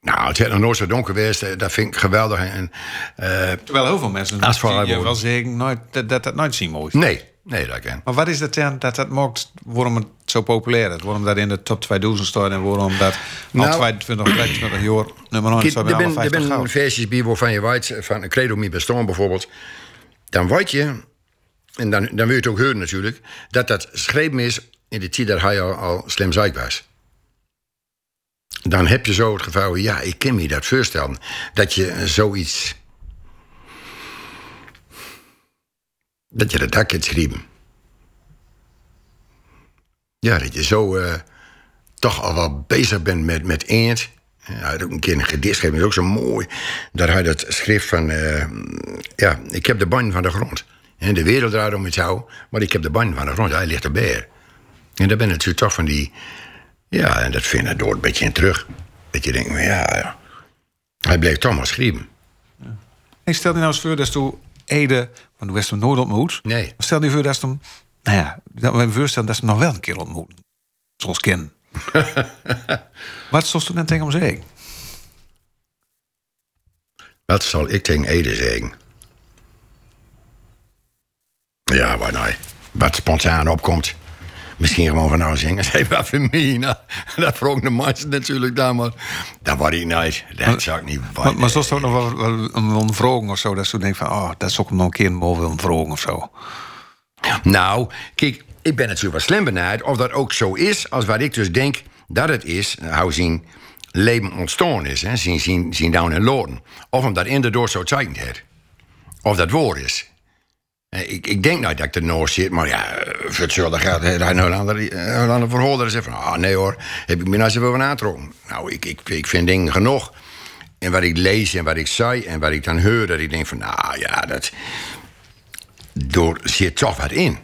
Nou, het is nog nooit zo donker geweest. eh, Dat vind ik geweldig. En, eh, Terwijl heel veel mensen Als je wel zeggen nooit, dat, dat dat nooit zien mooi is. nee, nee, dat kan. Maar wat is dat dan dat dat maakt, waarom het zo populair is? Waarom dat in de top 2000 staat en waarom dat al Nou- 22, 23 jaar nummer 1 Kijk, staat bij alle zijn er 50 zijn versies bij waarvan je weet, van een credo mi bestaan bijvoorbeeld. Dan weet je, en dan, dan wil je het ook horen natuurlijk, dat dat geschreven is in de tijd dat hij al, al slim ziek was. Dan heb je zo het gevoel, ja, ik kan me dat voorstellen. Dat je zoiets. Dat je dat dak hebt geschreven. Ja, dat je zo eh, toch al wel bezig bent met, met eend. Hij had ook een keer een gedicht geschreven, dat is ook zo mooi. Dat hij dat schreef van... eh, ja, ik heb de band van de grond. En de wereld draait om met jou, maar ik heb de band van de grond. Hij ligt erbij. En daar ben je natuurlijk toch van die... Ja, en dat vind ik door een beetje in terug. Dat je denkt, ja, ja. Hij bleef toch maar schrijven. Hey, stel je nou eens voor dat je Ede, want du hast hem nooit ontmoet. Nee. Stel je voor dat je hem, nou ja, dat we hem voorstellen dat ze hem nog wel een keer ontmoeten. Zoals ken. Wat zou je dan tegen hem zeggen? Wat zal ik tegen Ede zeggen? Ja, wat nou, wat spontaan opkomt. Misschien gewoon van nou zingen. Zeg wat voor mij. Nou, dat vroeg de meisten natuurlijk dan, maar dat was ik niet. Dat zou ik niet Maar, maar zoals ook nog wel, wel vragen of zo, dat je denkt van, oh, dat zou ik hem nog een keer mogen vragen of zo. Nou, kijk, ik ben natuurlijk wel slim benaderd of dat ook zo is als wat ik dus denk dat het is, hoe zien leven ontstaan is, hè, zien, zien, zien down en loten. Of omdat inderdaad zo zeigen heeft. Of dat woord is. Eh, Ik, ik denk nou dat ik er nooit zit, maar ja, eh, voor hetzelfde gaat een ander, een ander verhoor en zegt van, ah nee hoor, heb ik me nou zoveel van aangetrokken. Nou, ik, ik, ik vind dingen genoeg. En wat ik lees en wat ik zei en wat ik dan hoor, dat ik denk van, nou ja, dat, door zit toch wat in.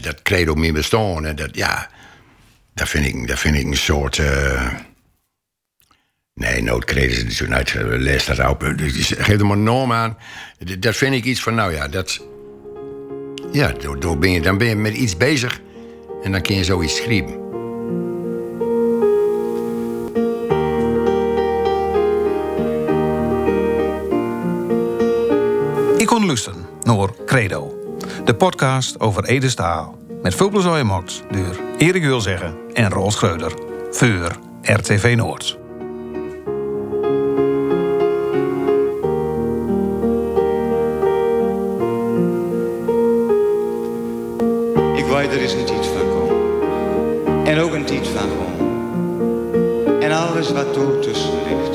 Dat credo meer bestaan en dat, ja. dat, vind ik, dat vind ik een soort. eh, Nee, noodkreden is uit. Lees dat op. Geef er maar norm aan. Dat vind ik iets van, nou ja, dat. Ja, door, door ben je, dan ben je met iets bezig. En dan kun je zoiets schrijven. Ik kon luisteren naar Credo. De podcast over Ede Staal. Met veel plezier door Erik Wilzeggen en Roos Schreuder. Voor RTV Noord. Een tijd van gewoon. En alles wat er tussen ligt.